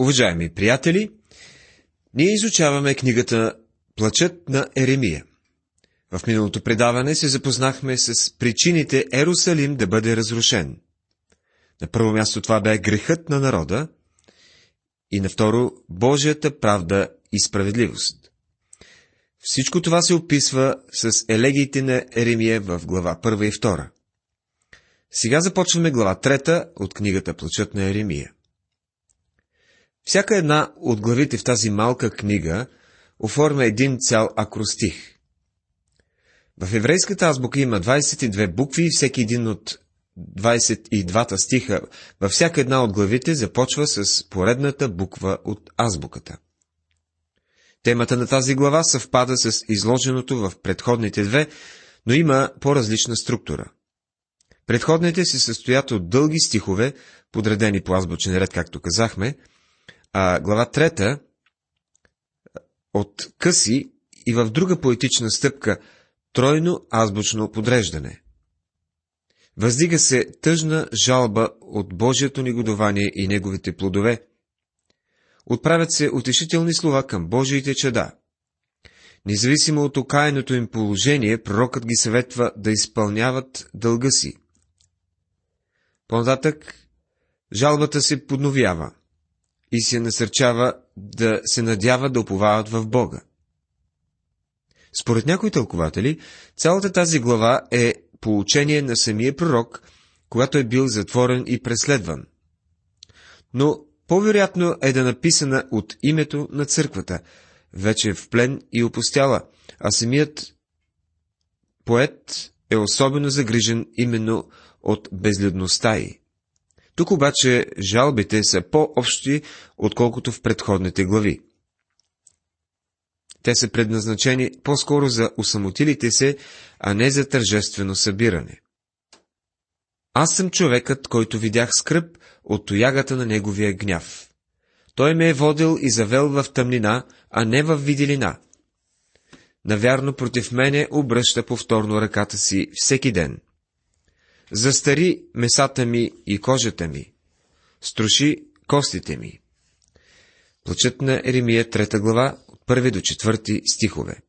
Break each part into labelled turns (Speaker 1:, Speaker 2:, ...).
Speaker 1: Уважаеми приятели, ние изучаваме книгата Плачът на Еремия. В миналото предаване се запознахме с причините Ерусалим да бъде разрушен. На първо място това бе грехът на народа и на второ Божията правда и справедливост. Всичко това се описва с елегиите на Еремия в глава 1 и 2. Сега започваме глава 3 от книгата Плачът на Еремия. Всяка една от главите в тази малка книга оформя един цял акростих. В еврейската азбука има 22 букви и всеки един от 22 стиха във всяка една от главите започва с поредната буква от азбуката. Темата на тази глава съвпада с изложеното в предходните две, но има по-различна структура. Предходните се състоят от дълги стихове, подредени по азбучен ред, както казахме, а глава трета от къси и в друга поетична стъпка тройно азбучно подреждане. Въздига се тъжна жалба от Божието негодование и неговите плодове. Отправят се утешителни слова към Божиите чада. Независимо от окаяното им положение, пророкът ги съветва да изпълняват дълга си. По-нататък жалбата се подновява и се насърчава да се надява да уповават в Бога. Според някои тълкователи, цялата тази глава е получение на самия пророк, когато е бил затворен и преследван. Но по-вероятно е да написана от името на църквата, вече в плен и опустяла, а самият поет е особено загрижен именно от безлюдността й. Тук обаче жалбите са по-общи, отколкото в предходните глави. Те са предназначени по-скоро за усамотилите се, а не за тържествено събиране. Аз съм човекът, който видях скръп от тоягата на неговия гняв. Той ме е водил и завел в тъмнина, а не в виделина. Навярно против мене обръща повторно ръката си всеки ден. Застари месата ми и кожата ми. Струши костите ми. Плачът на Еремия, трета глава, от първи до четвърти стихове.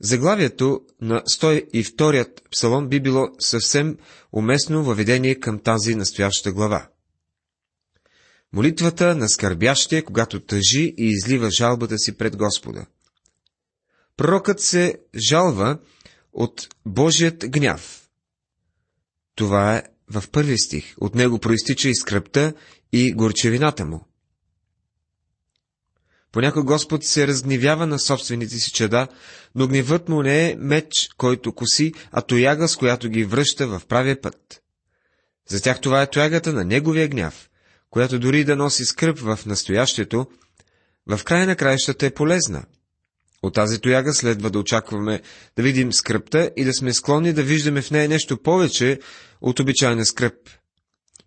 Speaker 1: Заглавието на 102-ят псалом би било съвсем уместно въведение към тази настояща глава. Молитвата на скърбящия, когато тъжи и излива жалбата си пред Господа. Пророкът се жалва от Божият гняв. Това е в първи стих. От него проистича и скръпта и горчевината му. Понякога Господ се разгневява на собствените си чеда, но гневът му не е меч, който коси, а тояга, с която ги връща в правия път. За тях това е тоягата на неговия гняв, която дори да носи скръп в настоящето, в края на краищата е полезна – от тази тояга следва да очакваме да видим скръпта и да сме склонни да виждаме в нея нещо повече от обичайна скръп.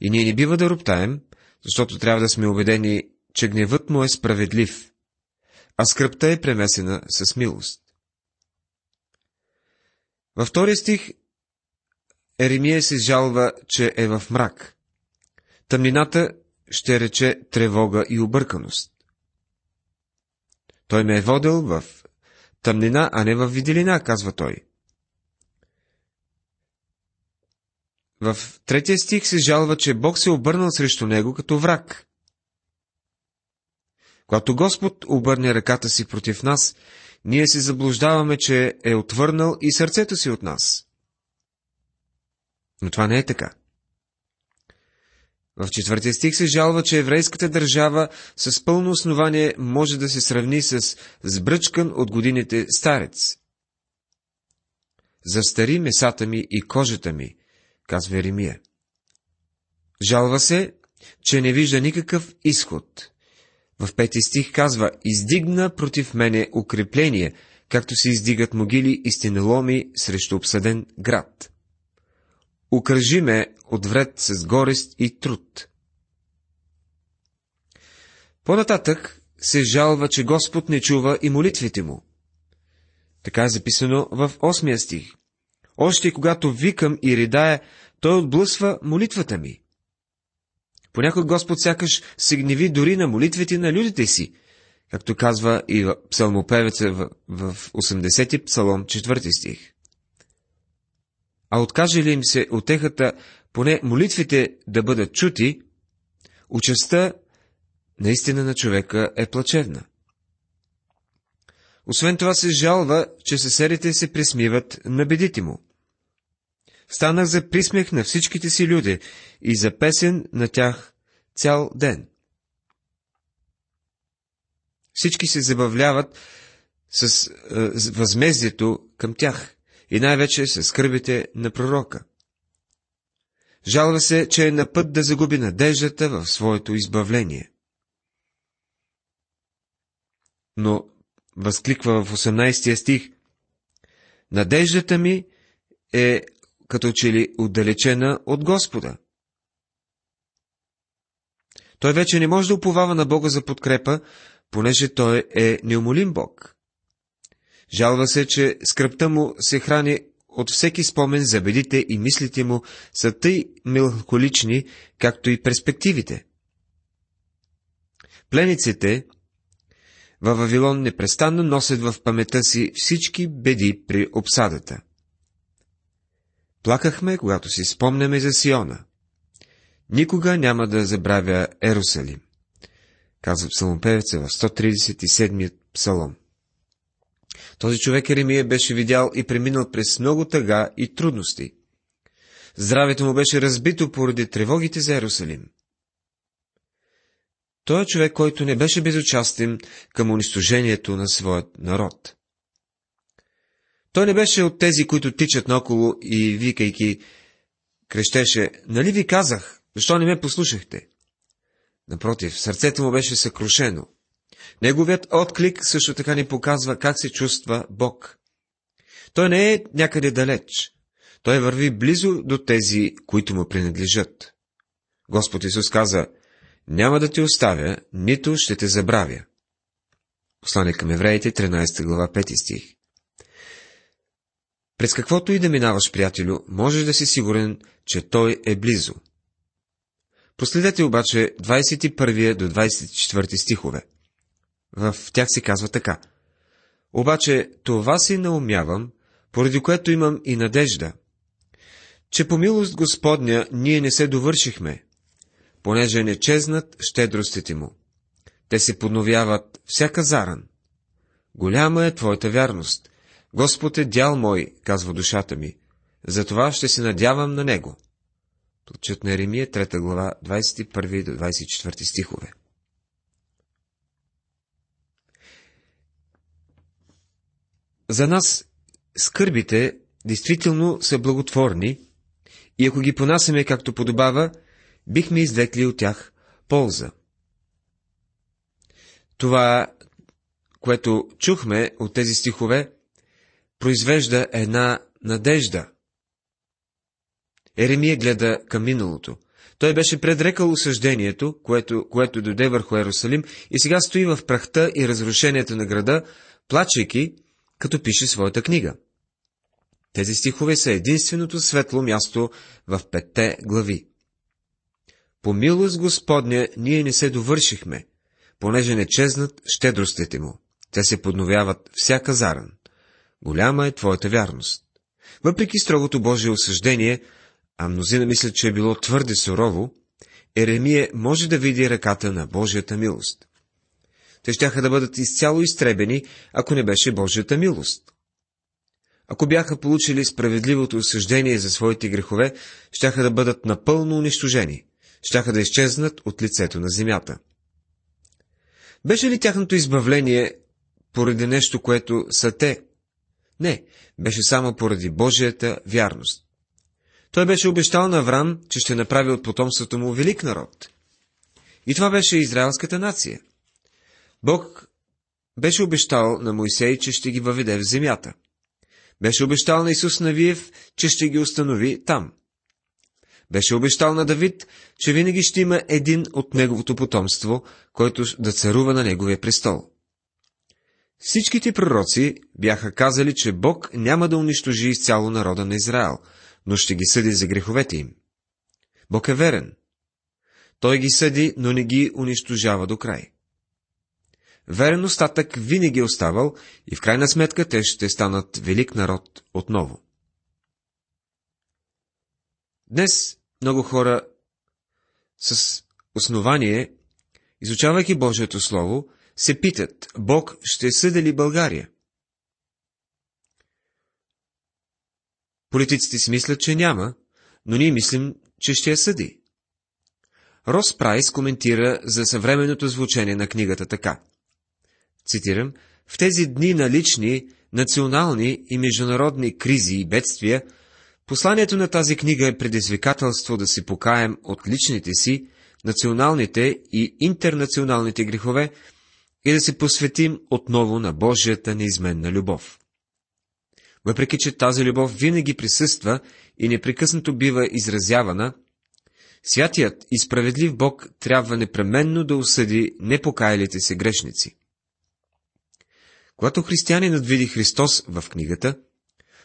Speaker 1: И ние не бива да роптаем, защото трябва да сме убедени, че гневът му е справедлив, а скръпта е премесена с милост. Във втория стих Еремия се жалва, че е в мрак. Тъмнината ще рече тревога и обърканост. Той ме е водил в тъмнина, а не в виделина, казва той. В третия стих се жалва, че Бог се е обърнал срещу него като враг. Когато Господ обърне ръката си против нас, ние се заблуждаваме, че е отвърнал и сърцето си от нас. Но това не е така. В четвъртия стих се жалва, че еврейската държава с пълно основание може да се сравни с сбръчкан от годините старец. Застари месата ми и кожата ми, казва Еремия. Жалва се, че не вижда никакъв изход. В пети стих казва, издигна против мене укрепление, както се издигат могили и стенеломи срещу обсъден град. Укръжи ме от вред с горест и труд. По-нататък се жалва, че Господ не чува и молитвите му. Така е записано в 8 стих. Още когато викам и ридая, той отблъсва молитвата ми. Понякога Господ сякаш се гневи дори на молитвите на людите си, както казва и псалмопевеца в, в 80-ти псалом, 4 стих. А откаже ли им се отехата поне молитвите да бъдат чути, участта наистина на човека е плачевна. Освен това се жалва, че съседите се присмиват на бедите му. Станах за присмех на всичките си люди и за песен на тях цял ден. Всички се забавляват с е, възмездието към тях и най-вече с скърбите на пророка. Жалва се, че е на път да загуби надеждата в своето избавление. Но възкликва в 18 стих, Надеждата ми е като че ли отдалечена от Господа. Той вече не може да уповава на Бога за подкрепа, понеже той е неумолим Бог. Жалва се, че скръпта му се храни от всеки спомен за бедите и мислите му са тъй меланхолични, както и перспективите. Плениците във Вавилон непрестанно носят в памета си всички беди при обсадата. Плакахме, когато си спомняме за Сиона. Никога няма да забравя Ерусалим, казва псалмопевеца в 137 псалом. Този човек Еремия беше видял и преминал през много тъга и трудности. Здравето му беше разбито поради тревогите за Ерусалим. Той е човек, който не беше безучастен към унищожението на своят народ. Той не беше от тези, които тичат наоколо и викайки, крещеше, нали ви казах, защо не ме послушахте? Напротив, сърцето му беше съкрушено. Неговият отклик също така ни показва как се чувства Бог. Той не е някъде далеч. Той върви близо до тези, които му принадлежат. Господ Исус каза, няма да те оставя, нито ще те забравя. Послание към евреите, 13 глава, 5 стих. През каквото и да минаваш, приятелю, можеш да си сигурен, че той е близо. Последете обаче 21 до 24 стихове. В тях се казва така. Обаче това си наумявам, поради което имам и надежда, че по милост Господня ние не се довършихме, понеже не чезнат щедростите му. Те се подновяват всяка заран. Голяма е твоята вярност. Господ е дял мой, казва душата ми. Затова ще се надявам на него. Отчет на Еремия, 3 глава, 21 до 24 стихове. За нас скърбите действително са благотворни и ако ги понасяме както подобава, бихме извлекли от тях полза. Това, което чухме от тези стихове, произвежда една надежда. Еремия гледа към миналото. Той беше предрекал осъждението, което, което дойде върху Ерусалим и сега стои в прахта и разрушението на града, плачейки, като пише своята книга. Тези стихове са единственото светло място в петте глави. По милост Господня ние не се довършихме, понеже не чезнат щедростите му. Те се подновяват всяка заран. Голяма е твоята вярност. Въпреки строгото Божие осъждение, а мнозина мислят, че е било твърде сурово, Еремия може да види ръката на Божията милост. Те щяха да бъдат изцяло изтребени, ако не беше Божията милост. Ако бяха получили справедливото осъждение за своите грехове, щяха да бъдат напълно унищожени, щяха да изчезнат от лицето на земята. Беше ли тяхното избавление поради нещо, което са те? Не, беше само поради Божията вярност. Той беше обещал на Аврам, че ще направи от потомството му велик народ. И това беше израелската нация. Бог беше обещал на Моисей, че ще ги въведе в земята. Беше обещал на Исус Навиев, че ще ги установи там. Беше обещал на Давид, че винаги ще има един от неговото потомство, който да царува на неговия престол. Всичките пророци бяха казали, че Бог няма да унищожи изцяло народа на Израел, но ще ги съди за греховете им. Бог е верен. Той ги съди, но не ги унищожава до край. Верен остатък винаги е оставал и в крайна сметка те ще станат велик народ отново. Днес много хора с основание, изучавайки Божието Слово, се питат, Бог ще съди ли България? Политиците си мислят, че няма, но ние мислим, че ще я съди. Рос Прайс коментира за съвременното звучение на книгата така. Цитирам, в тези дни на лични, национални и международни кризи и бедствия, посланието на тази книга е предизвикателство да се покаем от личните си, националните и интернационалните грехове и да се посветим отново на Божията неизменна любов. Въпреки, че тази любов винаги присъства и непрекъснато бива изразявана, святият и справедлив Бог трябва непременно да осъди непокаялите се грешници. Когато християнинът види Христос в книгата,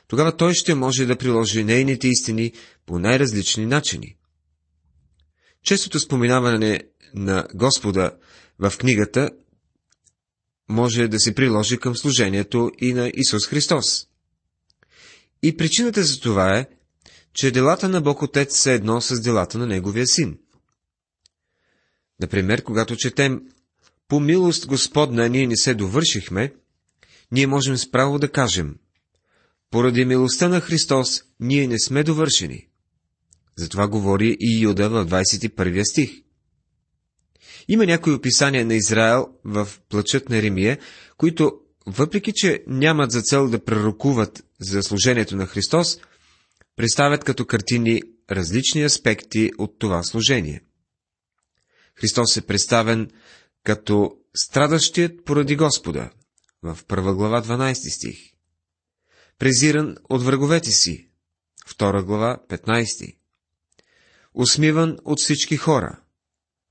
Speaker 1: тогава той ще може да приложи нейните истини по най-различни начини. Честото споменаване на Господа в книгата може да се приложи към служението и на Исус Христос. И причината за това е, че делата на Бог Отец са едно с делата на Неговия Син. Например, когато четем «По милост Господна ние не се довършихме», ние можем справо да кажем «Поради милостта на Христос ние не сме довършени». Затова говори и Юда в 21 стих. Има някои описания на Израел в плачът на Римия, които, въпреки че нямат за цел да пророкуват за служението на Христос, представят като картини различни аспекти от това служение. Христос е представен като страдащият поради Господа, в първа глава 12 стих. Презиран от враговете си, втора глава 15. Усмиван от всички хора,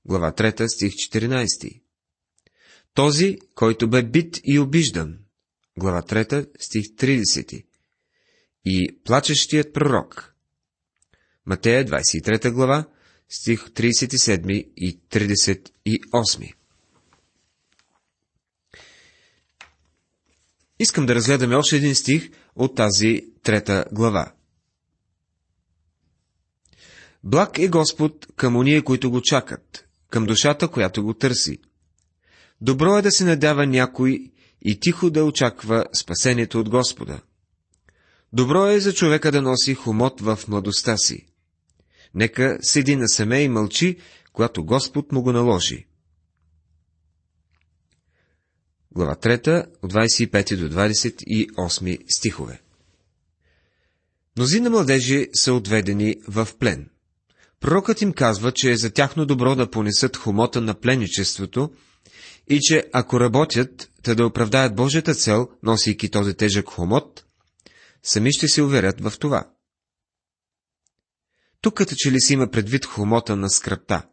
Speaker 1: глава 3 стих 14. Този, който бе бит и обиждан, глава 3 стих 30 и плачещият пророк. Матея 23 глава, стих 37 и 38. Искам да разгледаме още един стих от тази трета глава. Благ е Господ към уния, които го чакат, към душата, която го търси. Добро е да се надява някой и тихо да очаква спасението от Господа. Добро е за човека да носи хомот в младостта си. Нека седи на семе и мълчи, когато Господ му го наложи. Глава 3, от 25 до 28 стихове. Мнозина младежи са отведени в плен. Пророкът им казва, че е за тяхно добро да понесат хомота на пленничеството и че ако работят, те да оправдаят Божията цел, носейки този тежък хомот, сами ще се уверят в това. Тук като че ли си има предвид хомота на скръпта.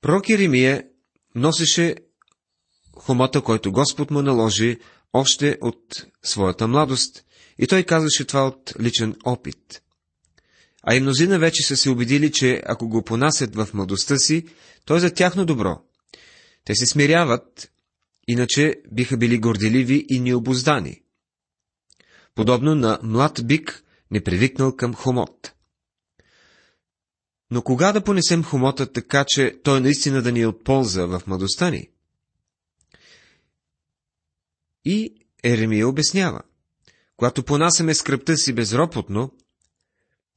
Speaker 1: Пророк Еремия носеше хомота, който Господ му наложи още от своята младост, и той казваше това от личен опит. А и мнозина вече са се убедили, че ако го понасят в младостта си, то е за тяхно добро. Те се смиряват иначе биха били горделиви и необоздани. Подобно на млад бик, не привикнал към хомот. Но кога да понесем хомота така, че той наистина да ни е от полза в младостта ни? И Еремия обяснява. Когато понасяме скръпта си безропотно,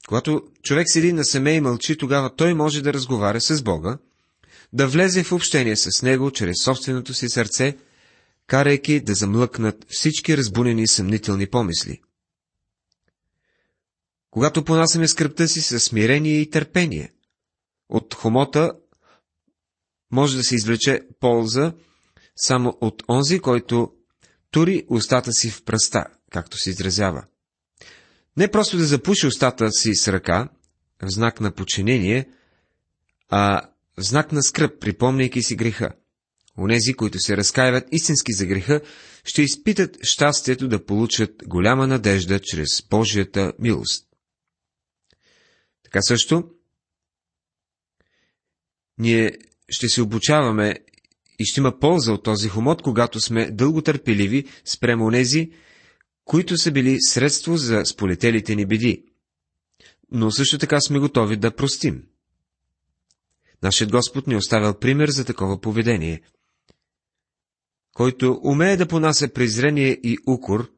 Speaker 1: когато човек седи на семе и мълчи, тогава той може да разговаря с Бога, да влезе в общение с него чрез собственото си сърце, карайки да замлъкнат всички разбунени съмнителни помисли. Когато понасяме скръпта си със смирение и търпение, от хомота може да се извлече полза само от онзи, който тури устата си в пръста, както се изразява. Не просто да запуши устата си с ръка, в знак на подчинение, а в знак на скръп, припомняйки си греха. Онези, които се разкаиват истински за греха, ще изпитат щастието да получат голяма надежда чрез Божията милост. Така също, Ние ще се обучаваме и ще има полза от този хомот, когато сме дълготърпеливи спрямо онези, които са били средство за сполетелите ни беди. Но също така сме готови да простим. Нашият Господ ни оставил пример за такова поведение. Който умее да понася презрение и укор,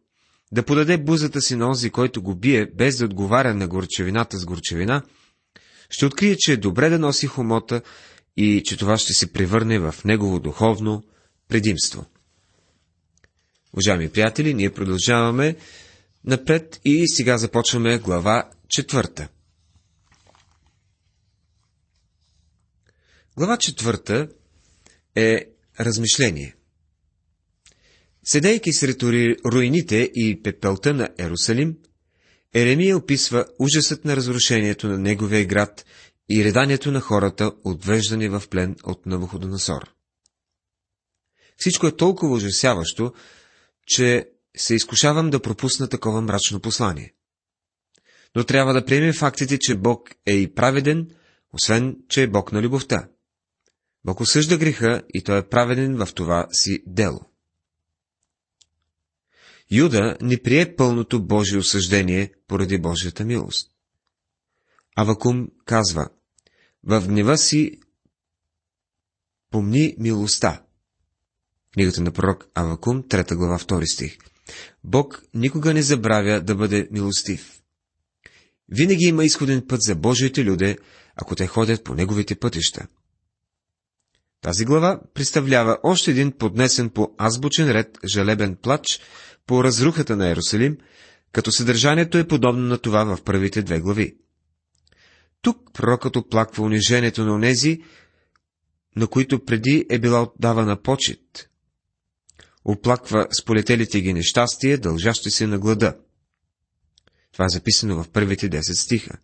Speaker 1: да подаде бузата си на онзи, който го бие, без да отговаря на горчевината с горчевина, ще открие, че е добре да носи хомота и че това ще се превърне в негово духовно предимство. Уважаеми приятели, ние продължаваме напред и сега започваме глава четвърта. Глава четвърта е размишление. Седейки сред руините и пепелта на Ерусалим, Еремия описва ужасът на разрушението на неговия град и реданието на хората, отвеждани в плен от Навуходоносор. Всичко е толкова ужасяващо, че се изкушавам да пропусна такова мрачно послание. Но трябва да приемем фактите, че Бог е и праведен, освен, че е Бог на любовта. Бог осъжда греха и той е праведен в това си дело. Юда не прие пълното Божие осъждение поради Божията милост. Авакум казва, в гнева си помни милостта. Книгата на пророк Авакум, 3 глава, 2 стих. Бог никога не забравя да бъде милостив. Винаги има изходен път за Божиите люде, ако те ходят по неговите пътища. Тази глава представлява още един поднесен по азбучен ред жалебен плач по разрухата на Ерусалим, като съдържанието е подобно на това в първите две глави. Тук пророкът оплаква унижението на онези, на които преди е била отдавана почет. Оплаква сполетелите ги нещастие, дължащи се на глада. Това е записано в първите 10 стиха.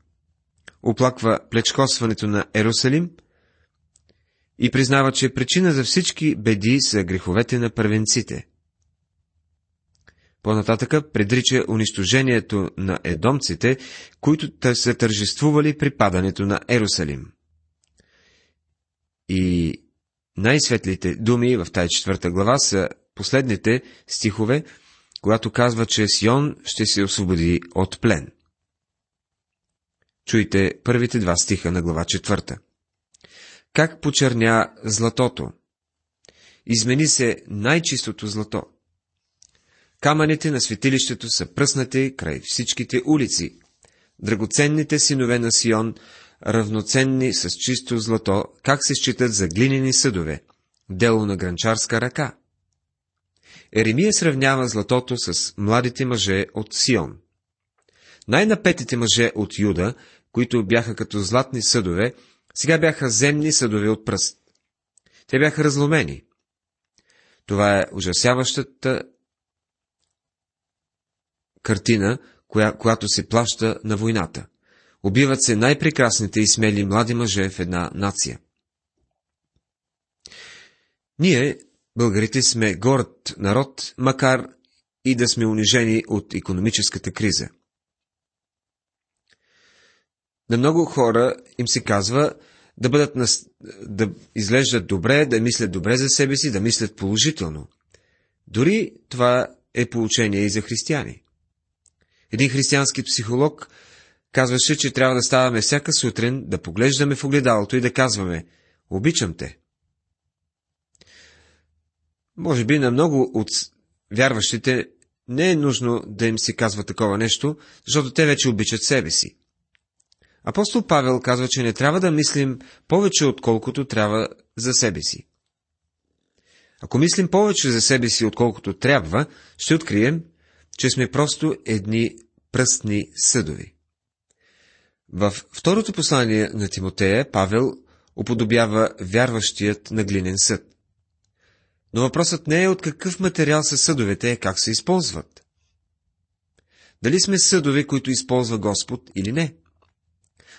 Speaker 1: Оплаква плечкосването на Ерусалим и признава, че причина за всички беди са греховете на първенците. По-нататъка предрича унищожението на едомците, които са тържествували при падането на Ерусалим. И най-светлите думи в тази четвърта глава са последните стихове, когато казва, че Сион ще се освободи от плен. Чуйте първите два стиха на глава четвърта. Как почерня златото? Измени се най-чистото злато. Камъните на светилището са пръснати край всичките улици. Драгоценните синове на Сион, равноценни с чисто злато, как се считат за глинени съдове, дело на гранчарска ръка. Еремия сравнява златото с младите мъже от Сион. Най-напетите мъже от Юда, които бяха като златни съдове, сега бяха земни съдове от пръст. Те бяха разломени. Това е ужасяващата картина, коя, която се плаща на войната. Убиват се най-прекрасните и смели млади мъже в една нация. Ние, българите, сме горд народ, макар и да сме унижени от економическата криза. На много хора им се казва да бъдат да изглеждат добре, да мислят добре за себе си, да мислят положително. Дори това е получение и за християни. Един християнски психолог казваше, че трябва да ставаме всяка сутрин, да поглеждаме в огледалото и да казваме «Обичам те». Може би на много от вярващите не е нужно да им се казва такова нещо, защото те вече обичат себе си. Апостол Павел казва, че не трябва да мислим повече, отколкото трябва за себе си. Ако мислим повече за себе си, отколкото трябва, ще открием, че сме просто едни пръстни съдови. Във второто послание на Тимотея Павел уподобява вярващият на глинен съд. Но въпросът не е от какъв материал са съдовете, а как се използват. Дали сме съдове, които използва Господ или не?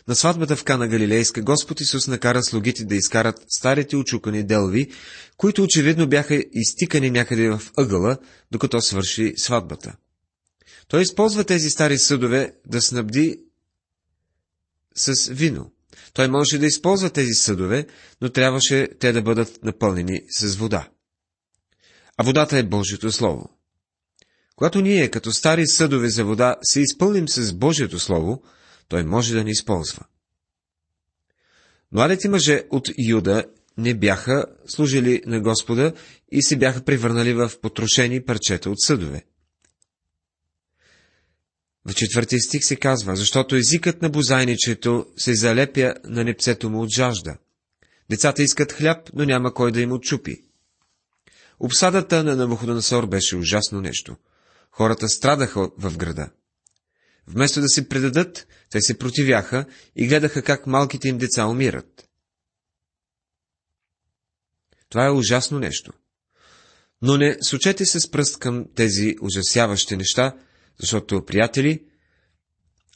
Speaker 1: На сватбата в Кана Галилейска Господ Исус накара слугите да изкарат старите очукани делви, които очевидно бяха изтикани някъде в ъгъла, докато свърши сватбата. Той използва тези стари съдове да снабди с вино. Той можеше да използва тези съдове, но трябваше те да бъдат напълнени с вода. А водата е Божието Слово. Когато ние, като стари съдове за вода, се изпълним с Божието Слово, той може да ни използва. Младите мъже от Юда не бяха служили на Господа и се бяха превърнали в потрошени парчета от съдове. В четвъртия стих се казва, защото езикът на бозайничето се залепя на непцето му от жажда. Децата искат хляб, но няма кой да им отчупи. Обсадата на Навуходоносор беше ужасно нещо. Хората страдаха в града. Вместо да се предадат, те се противяха и гледаха как малките им деца умират. Това е ужасно нещо. Но не сочете се с пръст към тези ужасяващи неща, защото, приятели,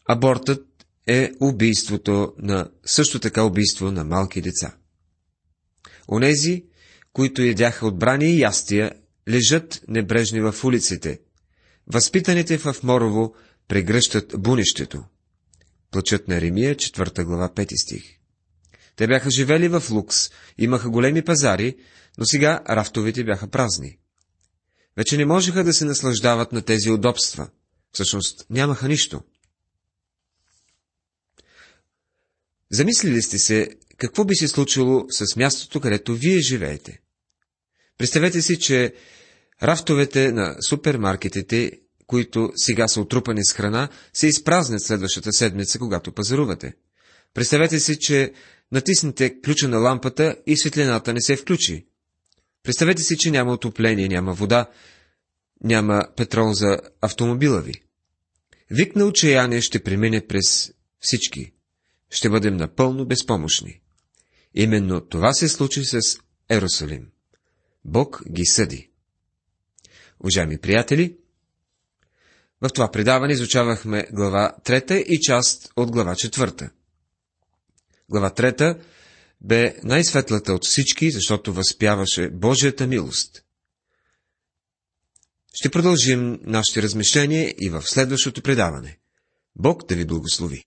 Speaker 1: абортът е убийството на, също така убийство на малки деца. Онези, които ядяха отбрани и ястия, лежат небрежни в улиците. Възпитаните в Морово прегръщат бунището. Плачът на Ремия, 4 глава, 5 стих. Те бяха живели в лукс, имаха големи пазари, но сега рафтовете бяха празни. Вече не можеха да се наслаждават на тези удобства. Всъщност нямаха нищо. Замислили сте се, какво би се случило с мястото, където вие живеете? Представете си, че рафтовете на супермаркетите, които сега са отрупани с храна, се изпразнят следващата седмица, когато пазарувате. Представете си, че натиснете ключа на лампата и светлината не се включи. Представете си, че няма отопление, няма вода, няма петрол за автомобила ви. Вик на отчаяние ще премине през всички. Ще бъдем напълно безпомощни. Именно това се случи с Ерусалим. Бог ги съди. Уважаеми приятели, в това предаване изучавахме глава 3 и част от глава 4. Глава 3 бе най-светлата от всички, защото възпяваше Божията милост. Ще продължим нашите размишления и в следващото предаване. Бог да ви благослови!